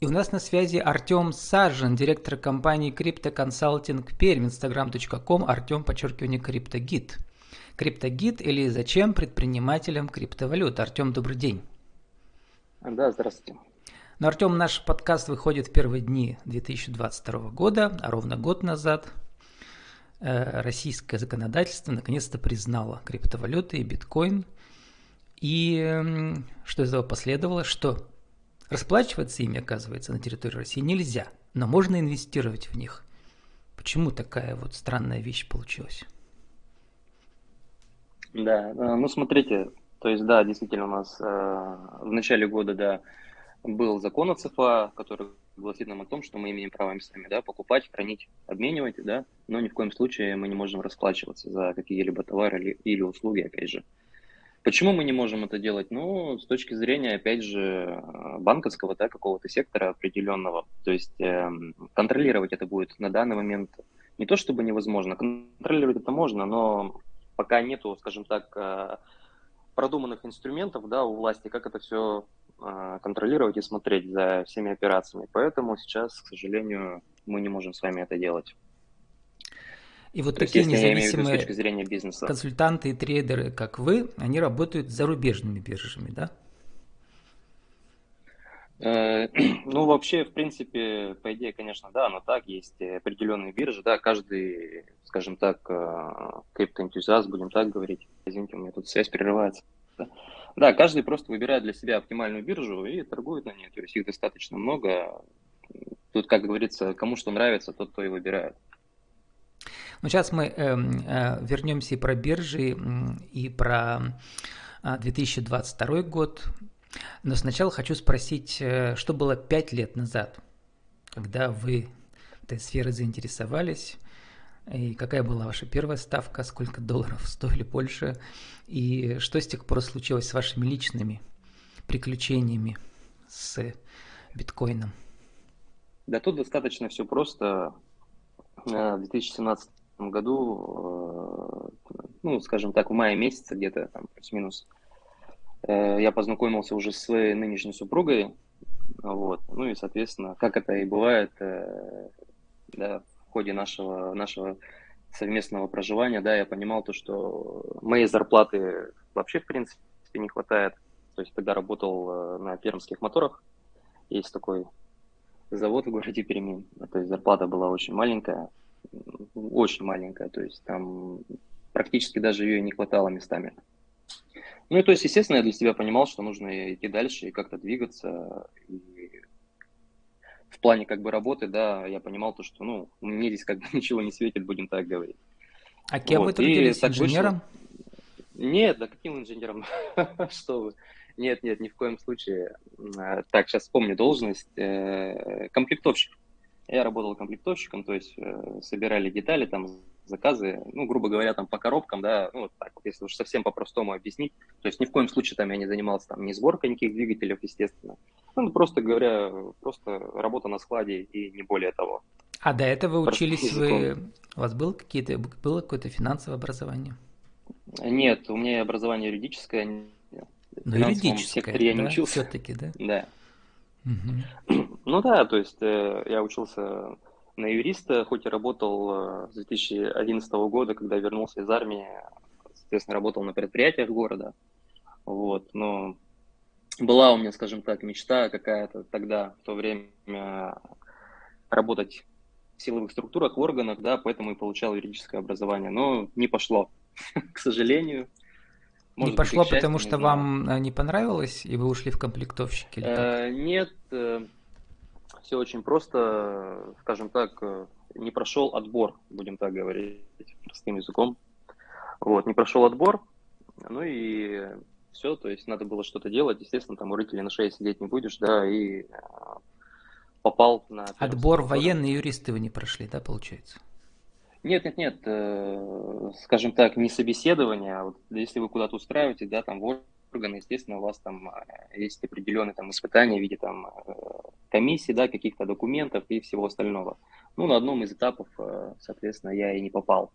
И у нас на связи Артем Сажен, директор компании криптоконсалтинг Пермь, instagram.com, Артем, подчеркивание, криптогид. Криптогид или зачем предпринимателям криптовалют? Артем, добрый день. Да, здравствуйте. Ну, Артем, наш подкаст выходит в первые дни 2022 года, а ровно год назад э, российское законодательство наконец-то признало криптовалюты и биткоин. И что из этого последовало? Что Расплачиваться ими, оказывается, на территории России нельзя, но можно инвестировать в них. Почему такая вот странная вещь получилась? Да, э, ну смотрите, то есть да, действительно у нас э, в начале года, да, был закон о ЦФА, который гласит нам о том, что мы имеем право сами, да, покупать, хранить, обменивать, да, но ни в коем случае мы не можем расплачиваться за какие-либо товары или, или услуги, опять же. Почему мы не можем это делать? Ну, с точки зрения, опять же, банковского, да, какого-то сектора определенного. То есть э, контролировать это будет на данный момент не то чтобы невозможно, контролировать это можно, но пока нету, скажем так, э, продуманных инструментов, да, у власти, как это все э, контролировать и смотреть за всеми операциями. Поэтому сейчас, к сожалению, мы не можем с вами это делать. И вот То такие есть, независимые виду, зрения бизнеса. консультанты и трейдеры, как вы, они работают с зарубежными биржами, да? Э, ну, вообще, в принципе, по идее, конечно, да, но так, есть определенные биржи, да, каждый, скажем так, э, криптоэнтузиаст, будем так говорить, извините, у меня тут связь прерывается, да. да, каждый просто выбирает для себя оптимальную биржу и торгует на ней, то есть их достаточно много, тут, как говорится, кому что нравится, тот то и выбирает. Но сейчас мы э, э, вернемся и про биржи, и про 2022 а, год. Но сначала хочу спросить, э, что было пять лет назад, когда вы этой сферой заинтересовались, и какая была ваша первая ставка, сколько долларов стоили больше, и что с тех пор случилось с вашими личными приключениями с биткоином? Да тут достаточно все просто. Э, в 2017 году, э, ну, скажем так, в мае месяце где-то, там, плюс-минус, э, я познакомился уже с своей нынешней супругой, вот, ну и, соответственно, как это и бывает, да, в ходе нашего, нашего совместного проживания, да, я понимал то, что моей зарплаты вообще, в принципе, не хватает, то есть тогда работал на пермских моторах, есть такой завод в городе Перми, то есть зарплата была очень маленькая, очень маленькая, то есть там практически даже ее не хватало местами. Ну и то есть, естественно, я для себя понимал, что нужно идти дальше и как-то двигаться. И в плане как бы работы, да, я понимал то, что, ну, мне здесь как бы ничего не светит, будем так говорить. А кем вот. вы трудились? Инженером? Вышло... Нет, да каким инженером? что вы? Нет, нет, ни в коем случае. А, так, сейчас вспомню должность. Э, комплектовщик. Я работал комплектовщиком, то есть э, собирали детали, там, заказы, ну, грубо говоря, там, по коробкам, да, ну, вот так вот, если уж совсем по-простому объяснить, то есть ни в коем случае там я не занимался там ни сборкой никаких двигателей, естественно, ну, просто говоря, просто работа на складе и не более того. А до этого вы учились вы, у вас было какие-то, было какое-то финансовое образование? Нет, у меня образование юридическое, ну, юридическое, я да? не учился. Все-таки, да? Да. Ну да, то есть э, я учился на юриста, хоть и работал э, с 2011 года, когда вернулся из армии, соответственно, работал на предприятиях города. Вот, но была у меня, скажем так, мечта какая-то тогда, в то время, работать в силовых структурах, в органах, да, поэтому и получал юридическое образование, но не пошло, к сожалению. Может не пошло, быть, потому что вам э, не понравилось, и вы ушли в комплектовщики? Э, нет, э, все очень просто, скажем так, не прошел отбор, будем так говорить, простым языком. Вот, не прошел отбор, ну и все, то есть надо было что-то делать, естественно, там у родителей на шее сидеть не будешь, да, и попал на... Отбор военные юристы вы не прошли, да, получается? Нет, нет, нет, э, скажем так, не собеседование, а вот если вы куда-то устраиваете, да, там в органы, естественно, у вас там э, есть определенные там испытания в виде там э, комиссии, да, каких-то документов и всего остального. Ну, на одном из этапов, соответственно, я и не попал.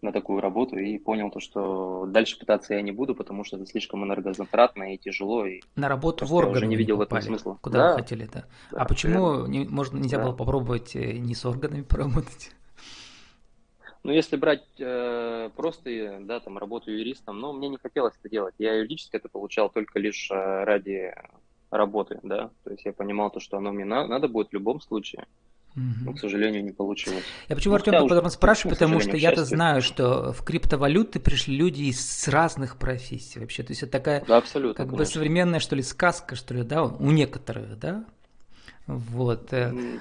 на такую работу и понял то, что дальше пытаться я не буду, потому что это слишком энергозатратно и тяжело. И на работу в органы не видел не попали, в этом смысла. Куда да. вы хотели, да. да а почему не, можно, нельзя да. было попробовать не с органами поработать? Ну, если брать э, просто, да, там, работу юристом, ну, мне не хотелось это делать. Я юридически это получал только лишь э, ради работы, да. То есть я понимал то, что оно мне на, надо будет в любом случае. Но, к сожалению, не получилось. Я почему, ну, Артем, потом спрашиваю, потому что я-то знаю, что в криптовалюты пришли люди из разных профессий вообще. То есть это такая да, абсолютно, как конечно. бы современная, что ли, сказка, что ли, да, у некоторых, да? Вот. Mm.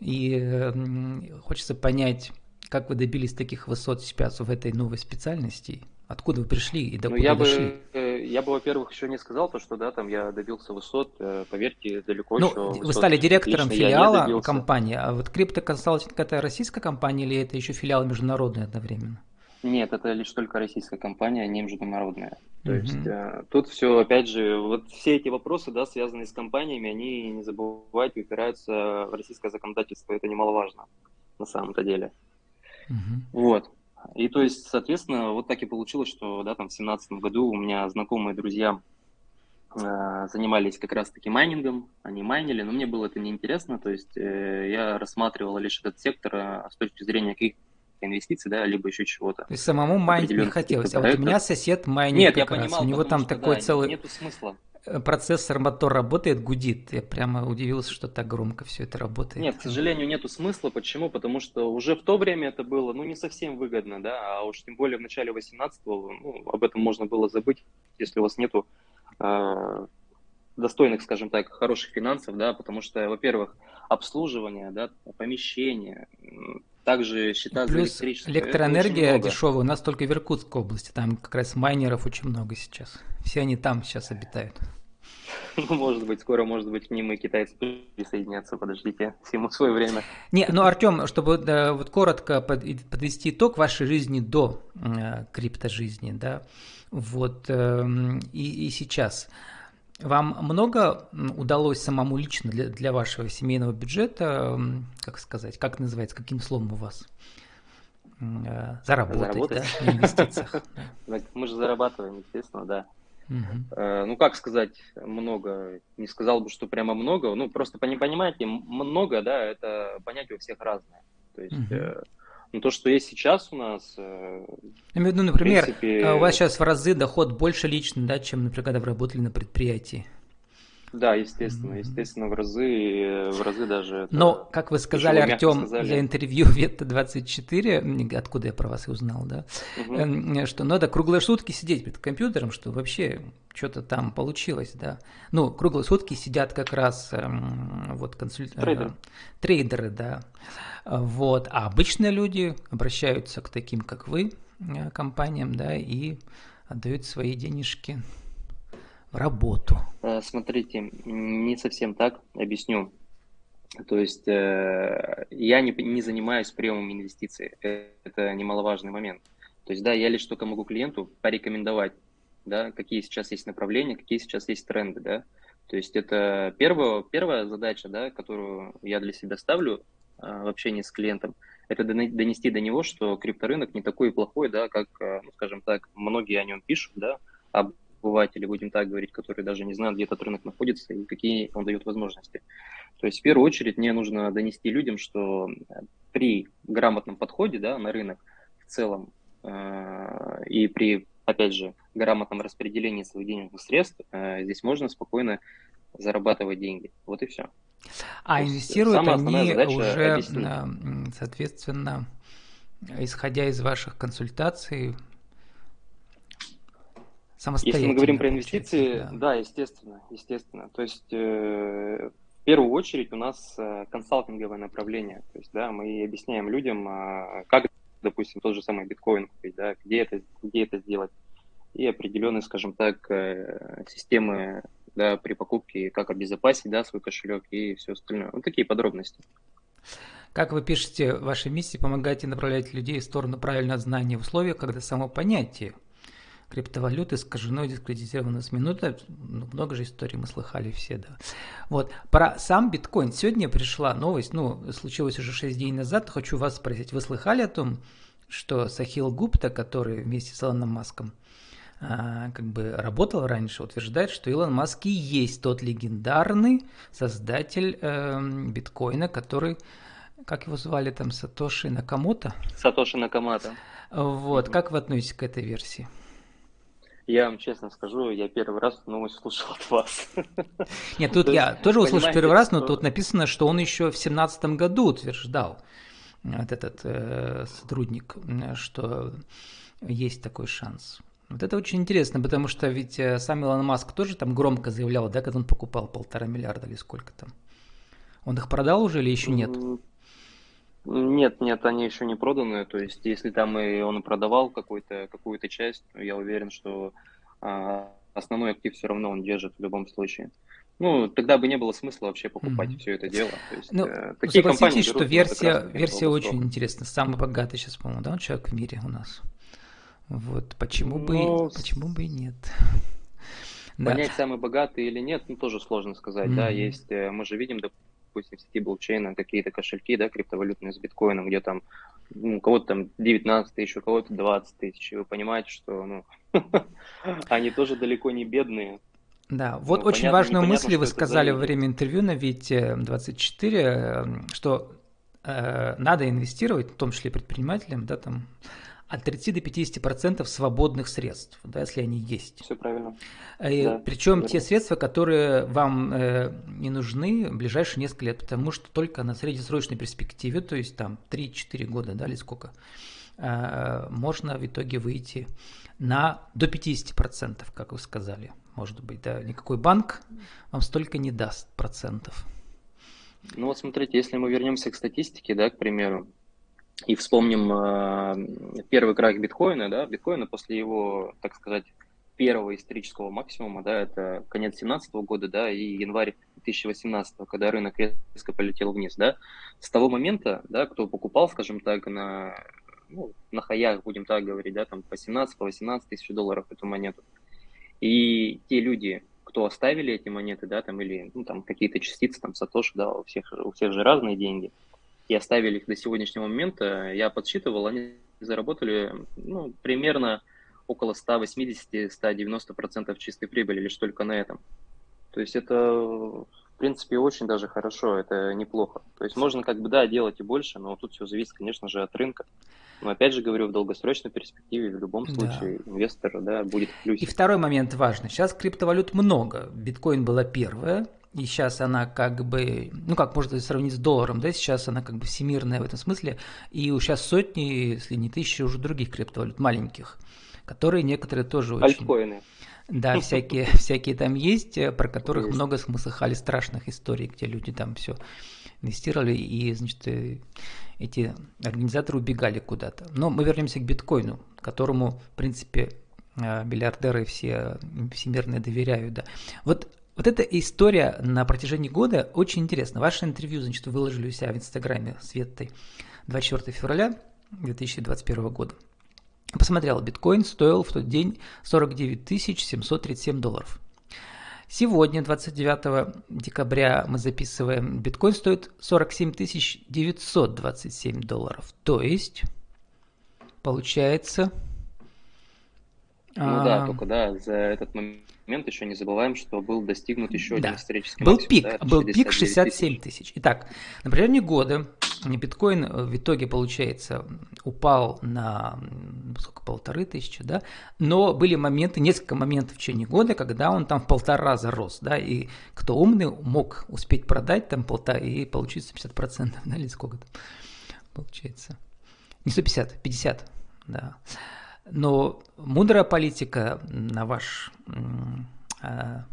И хочется понять, как вы добились таких высот сейчас в этой новой специальности? Откуда вы пришли и до ну, я дошли? Бы, э, я бы, во-первых, еще не сказал то, что да, там я добился высот, э, поверьте, далеко ну, еще. Вы стали директором филиала компании, а вот криптоконсалтинг это российская компания или это еще филиал международный одновременно? Нет, это лишь только российская компания, не международная. То uh-huh. есть э, тут все, опять же, вот все эти вопросы, да, связанные с компаниями, они, не забывайте, упираются в российское законодательство, это немаловажно на самом-то деле. Uh-huh. Вот. И то есть, соответственно, вот так и получилось, что да, там в семнадцатом году у меня знакомые друзья э, занимались как раз-таки майнингом, они майнили, но мне было это неинтересно, то есть э, я рассматривал лишь этот сектор э, с точки зрения каких инвестиций, да, либо еще чего-то. То есть самому майнить не хотелось, а вот у меня сосед майнит Нет, как я раз, понимал, у него там что, такой да, целый... Нету смысла. Э, процессор, мотор работает, гудит. Я прямо удивился, что так громко все это работает. Нет, к сожалению, нету смысла. Почему? Потому что уже в то время это было, ну, не совсем выгодно, да, а уж тем более в начале 18-го, ну, об этом можно было забыть, если у вас нету э, достойных, скажем так, хороших финансов, да, потому что, во-первых, обслуживание, да, помещение, также счета Плюс за электричество. электроэнергия дешевая у нас только в Иркутской области, там как раз майнеров очень много сейчас. Все они там сейчас обитают. Ну, может быть, скоро, может быть, к ним и китайцы присоединятся, подождите, всему свое время. Не, ну, Артем, чтобы да, вот коротко подвести итог вашей жизни до э, криптожизни, да, вот, э, и, и сейчас. Вам много удалось самому лично для, для вашего семейного бюджета, как сказать, как называется, каким словом у вас? Э, заработать, Заработать? да, в инвестициях. Мы же зарабатываем, естественно, да. Ну, как сказать, много. Не сказал бы, что прямо много. Ну, просто понимаете, много, да, это понятие у всех разное. То есть ну, то, что есть сейчас у нас... Э, ну, например, принципе... у вас сейчас в разы доход больше лично, да, чем, например, когда вы работали на предприятии. Да, естественно, естественно, в разы, в разы даже. Но, как вы сказали, Артем, сказали. для интервью Ветта24, откуда я про вас и узнал, да, угу. что надо круглые сутки сидеть перед компьютером, что вообще что-то там получилось, да. Ну, круглые сутки сидят как раз эм, вот консульт... трейдеры. Э, трейдеры, да. Вот. А обычные люди обращаются к таким, как вы, э, компаниям, да, и отдают свои денежки работу. Э, смотрите, не совсем так, объясню. То есть э, я не, не занимаюсь приемом инвестиций, это немаловажный момент. То есть да, я лишь только могу клиенту порекомендовать, да, какие сейчас есть направления, какие сейчас есть тренды, да. То есть это первая, первая задача, да, которую я для себя ставлю, а, в общении с клиентом, это донести до него, что крипторынок не такой плохой, да, как, ну, скажем так, многие о нем пишут, да, обыватели, будем так говорить, которые даже не знают, где этот рынок находится и какие он дает возможности. То есть в первую очередь мне нужно донести людям, что при грамотном подходе да, на рынок в целом э, и при, опять же, грамотном распределении своих денежных средств, э, здесь можно спокойно зарабатывать деньги. Вот и все. А инвестируют они уже, объяснить. соответственно, исходя из ваших консультаций, самостоятельно. Если мы говорим про инвестиции, да. да, естественно, естественно. То есть э, в первую очередь у нас э, консалтинговое направление. То есть, да, мы объясняем людям, э, как, допустим, тот же самый биткоин купить, да, где это, где это сделать. И определенные, скажем так, э, системы да, при покупке, как обезопасить да, свой кошелек и все остальное. Вот такие подробности. Как вы пишете в вашей миссии, помогаете направлять людей в сторону правильного знания в условиях, когда само понятие криптовалюты искажено и дискредитировано с минуты. Ну, много же историй мы слыхали все, да. Вот. Про сам биткоин. Сегодня пришла новость, ну, случилось уже 6 дней назад. Хочу вас спросить, вы слыхали о том, что Сахил Гупта, который вместе с Илоном Маском а, как бы работал раньше, утверждает, что Илон Маск и есть тот легендарный создатель э, биткоина, который, как его звали там, Сатоши Накамото? Сатоши Накамото. Вот, mm-hmm. как вы относитесь к этой версии? Я вам честно скажу, я первый раз новость слушал от вас. Нет, тут я тоже услышал первый раз, но тут написано, что он еще в семнадцатом году утверждал, вот этот э, сотрудник, что есть такой шанс. Вот это очень интересно, потому что ведь э, сам Илон Маск тоже там громко заявлял, да, когда он покупал полтора миллиарда или сколько там. Он их продал уже или еще нет? Нет, нет, они еще не проданы. То есть, если там и он продавал какую-то какую-то часть, я уверен, что а, основной актив все равно он держит в любом случае. Ну, тогда бы не было смысла вообще покупать mm-hmm. все это дело. То есть, ну, э, такие согласитесь, что версия, версия очень интересная. Самый богатый сейчас, по-моему, да, человек в мире у нас. Вот, почему бы, Но... почему бы и нет? Понять, да. самый богатый или нет, ну, тоже сложно сказать, mm-hmm. да, есть, э, мы же видим, допустим, в сети блокчейна какие-то кошельки, да, криптовалютные с биткоином, где там, ну, у кого-то там 19 тысяч, у кого-то 20 тысяч, и вы понимаете, что, ну, они тоже далеко не бедные, да, вот ну, очень понятно, важную мысль вы сказали во время интервью на Вите 24, э, что э, надо инвестировать, в том числе предпринимателям, да, там от 30 до 50 процентов свободных средств, да, если они есть. Все правильно. И, да, причем верно. те средства, которые вам э, не нужны в ближайшие несколько лет, потому что только на среднесрочной перспективе, то есть там 3-4 года, да, или сколько, э, можно в итоге выйти на до 50 процентов, как вы сказали, может быть, да, никакой банк вам столько не даст процентов. Ну вот смотрите, если мы вернемся к статистике, да, к примеру, и вспомним э, первый крах биткоина, да, биткоина после его, так сказать, первого исторического максимума, да, это конец 2017 года, да, и январь 2018, когда рынок резко полетел вниз, да, с того момента, да, кто покупал, скажем так, на, ну, на хаях, будем так говорить, да, там по 17, по 18 тысяч долларов эту монету, и те люди, кто оставили эти монеты, да, там, или, ну, там, какие-то частицы, там, сатоши, да, у всех, у всех же разные деньги – и оставили их до сегодняшнего момента, я подсчитывал, они заработали ну, примерно около 180-190% чистой прибыли лишь только на этом. То есть это, принципе, очень даже хорошо, это неплохо. То есть можно как бы, да, делать и больше, но тут все зависит, конечно же, от рынка. Но опять же говорю, в долгосрочной перспективе в любом случае да. инвестор да, будет в плюсе. И второй момент важный. Сейчас криптовалют много. Биткоин была первая, и сейчас она как бы, ну как можно сравнить с долларом, да, сейчас она как бы всемирная в этом смысле, и сейчас сотни, если не тысячи уже других криптовалют, маленьких, которые некоторые тоже очень... Альткоины. Да, всякие, всякие там есть, э, про которых есть. много мы слыхали страшных историй, где люди там все инвестировали, и, значит, э, эти организаторы убегали куда-то. Но мы вернемся к биткоину, которому, в принципе, э, миллиардеры все всемирные доверяют. Да. Вот вот эта история на протяжении года очень интересна. Ваше интервью, значит, вы выложили у себя в Инстаграме Светой 24 февраля 2021 года. Посмотрел, биткоин стоил в тот день 49 737 долларов. Сегодня, 29 декабря, мы записываем, биткоин стоит 47 927 долларов. То есть, получается... Ну а... да, только да, за этот момент еще не забываем, что был достигнут еще да. один исторический был максимум. Пик, да, был пик 67 тысяч. Итак, на протяжении года биткоин в итоге, получается, упал на сколько, полторы тысячи, да, но были моменты, несколько моментов в течение года, когда он там в полтора раза рос, да, и кто умный мог успеть продать там полтора и получить 150%, да, или сколько там получается. Не 150, 50, да. Но мудрая политика, на ваш, а,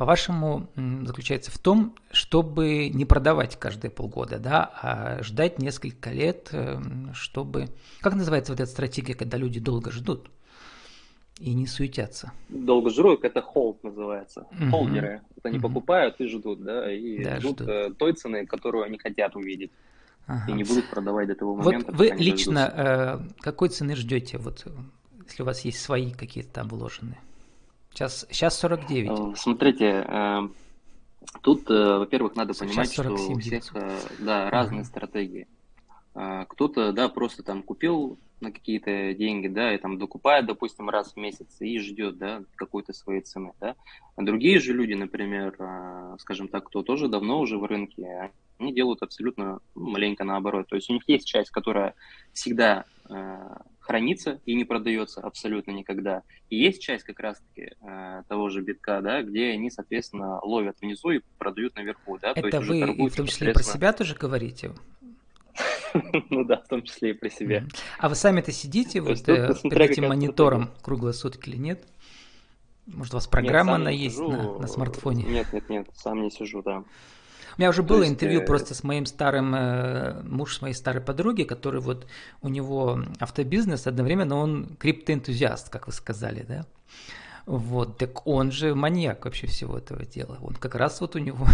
по-вашему, заключается в том, чтобы не продавать каждые полгода, да, а ждать несколько лет, э, чтобы... Как называется вот эта стратегия, когда люди долго ждут? и не суетятся. Долго жрут, это холд называется. Угу. Холдеры. Это не угу. покупают и ждут, да, и да, ждут, ждут э, той цены, которую они хотят увидеть. Ага. И не будут продавать до того момента. Вот вы лично э, какой цены ждете, вот, если у вас есть свои какие-то там вложенные? Сейчас, сейчас 49. Э, смотрите, э, тут, э, во-первых, надо понимать, 47, что у всех да, разные ага. стратегии. Кто-то, да, просто там купил на какие-то деньги, да, и там докупает, допустим, раз в месяц и ждет, да, какой-то своей цены, да. А другие же люди, например, скажем так, кто тоже давно уже в рынке, они делают абсолютно ну, маленько наоборот. То есть у них есть часть, которая всегда хранится и не продается абсолютно никогда. И есть часть как раз-таки э, того же битка, да, где они, соответственно, ловят внизу и продают наверху, да. Это То есть вы в том числе про себя тоже говорите? Ну да, в том числе и про себя. А вы сами-то сидите вот э, перед этим монитором круглые сутки или нет? Может, у вас программа она есть на смартфоне? Нет, нет, нет, сам не сижу, да. У меня уже было интервью э, просто с моим старым, э, муж с моей старой подруги, который вот у него автобизнес, одновременно он криптоэнтузиаст, как вы сказали, да? Вот, так он же маньяк вообще всего этого дела. Он как раз вот у него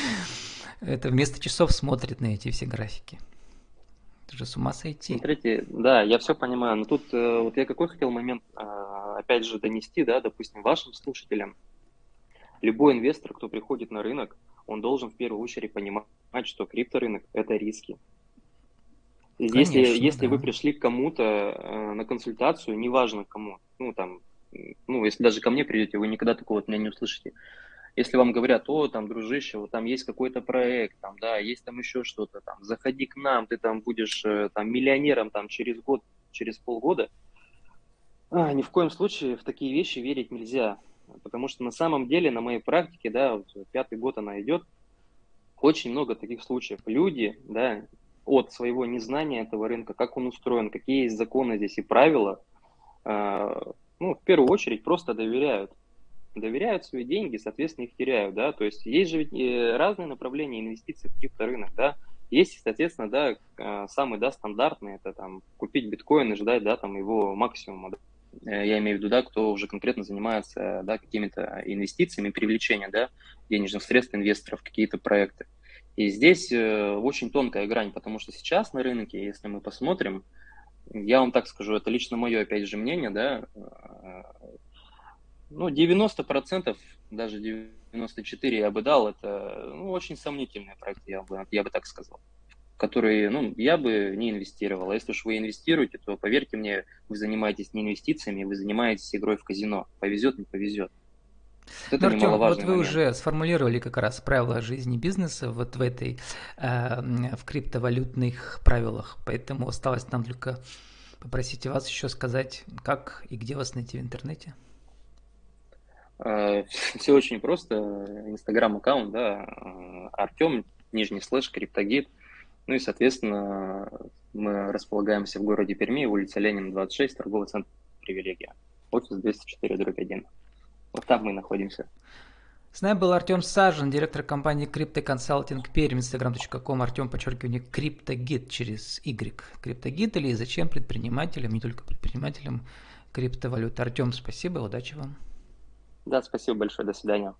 это вместо часов смотрит на эти все графики. Это же с ума сойти. Смотрите, да, я все понимаю, но тут э, вот я какой хотел момент, э, опять же, донести, да, допустим, вашим слушателям. Любой инвестор, кто приходит на рынок, он должен в первую очередь понимать, что крипторынок – это риски. Конечно, если если да. вы пришли к кому-то э, на консультацию, неважно кому, ну там, ну если даже ко мне придете, вы никогда такого от меня не услышите. Если вам говорят, о, там, дружище, вот там есть какой-то проект, там, да, есть там еще что-то, там, заходи к нам, ты там будешь э, там миллионером там через год, через полгода, а, ни в коем случае в такие вещи верить нельзя, потому что на самом деле на моей практике, да, вот пятый год она идет, очень много таких случаев. Люди, да, от своего незнания этого рынка, как он устроен, какие есть законы здесь и правила, э, ну, в первую очередь просто доверяют. Доверяют свои деньги, соответственно, их теряют, да, то есть есть же э, разные направления инвестиций в крипторынок, да, есть, соответственно, да, э, самый, да, стандартный, это там купить биткоин и ждать, да, там его максимума, я имею в виду, да, кто уже конкретно занимается, да, какими-то инвестициями, привлечением, да, денежных средств инвесторов в какие-то проекты. И здесь очень тонкая грань, потому что сейчас на рынке, если мы посмотрим, я вам так скажу, это лично мое, опять же, мнение, да, ну, 90%, даже 94 я бы дал, это ну, очень сомнительные проекты, я бы, я бы так сказал, которые ну, я бы не инвестировал. А если уж вы инвестируете, то, поверьте мне, вы занимаетесь не инвестициями, вы занимаетесь игрой в казино. Повезет, не повезет. Это ну, Артем, вот вы момент. уже сформулировали как раз правила жизни бизнеса вот в этой, э, в криптовалютных правилах, поэтому осталось нам только попросить вас еще сказать, как и где вас найти в интернете. Э, Все очень просто. Инстаграм-аккаунт, да, э, Артем, нижний слэш, криптогид. Ну и, соответственно, мы располагаемся в городе Перми, улица Ленина, 26, торговый центр «Привилегия». Офис 204, дробь 1. Вот там мы находимся. С нами был Артем Сажин, директор компании CryptoConsulting Пермь, instagram.com, Артем, подчеркивание, криптогид через Y. Криптогид или зачем предпринимателям, не только предпринимателям, криптовалют. Артем, спасибо, удачи вам. Да, спасибо большое, до свидания.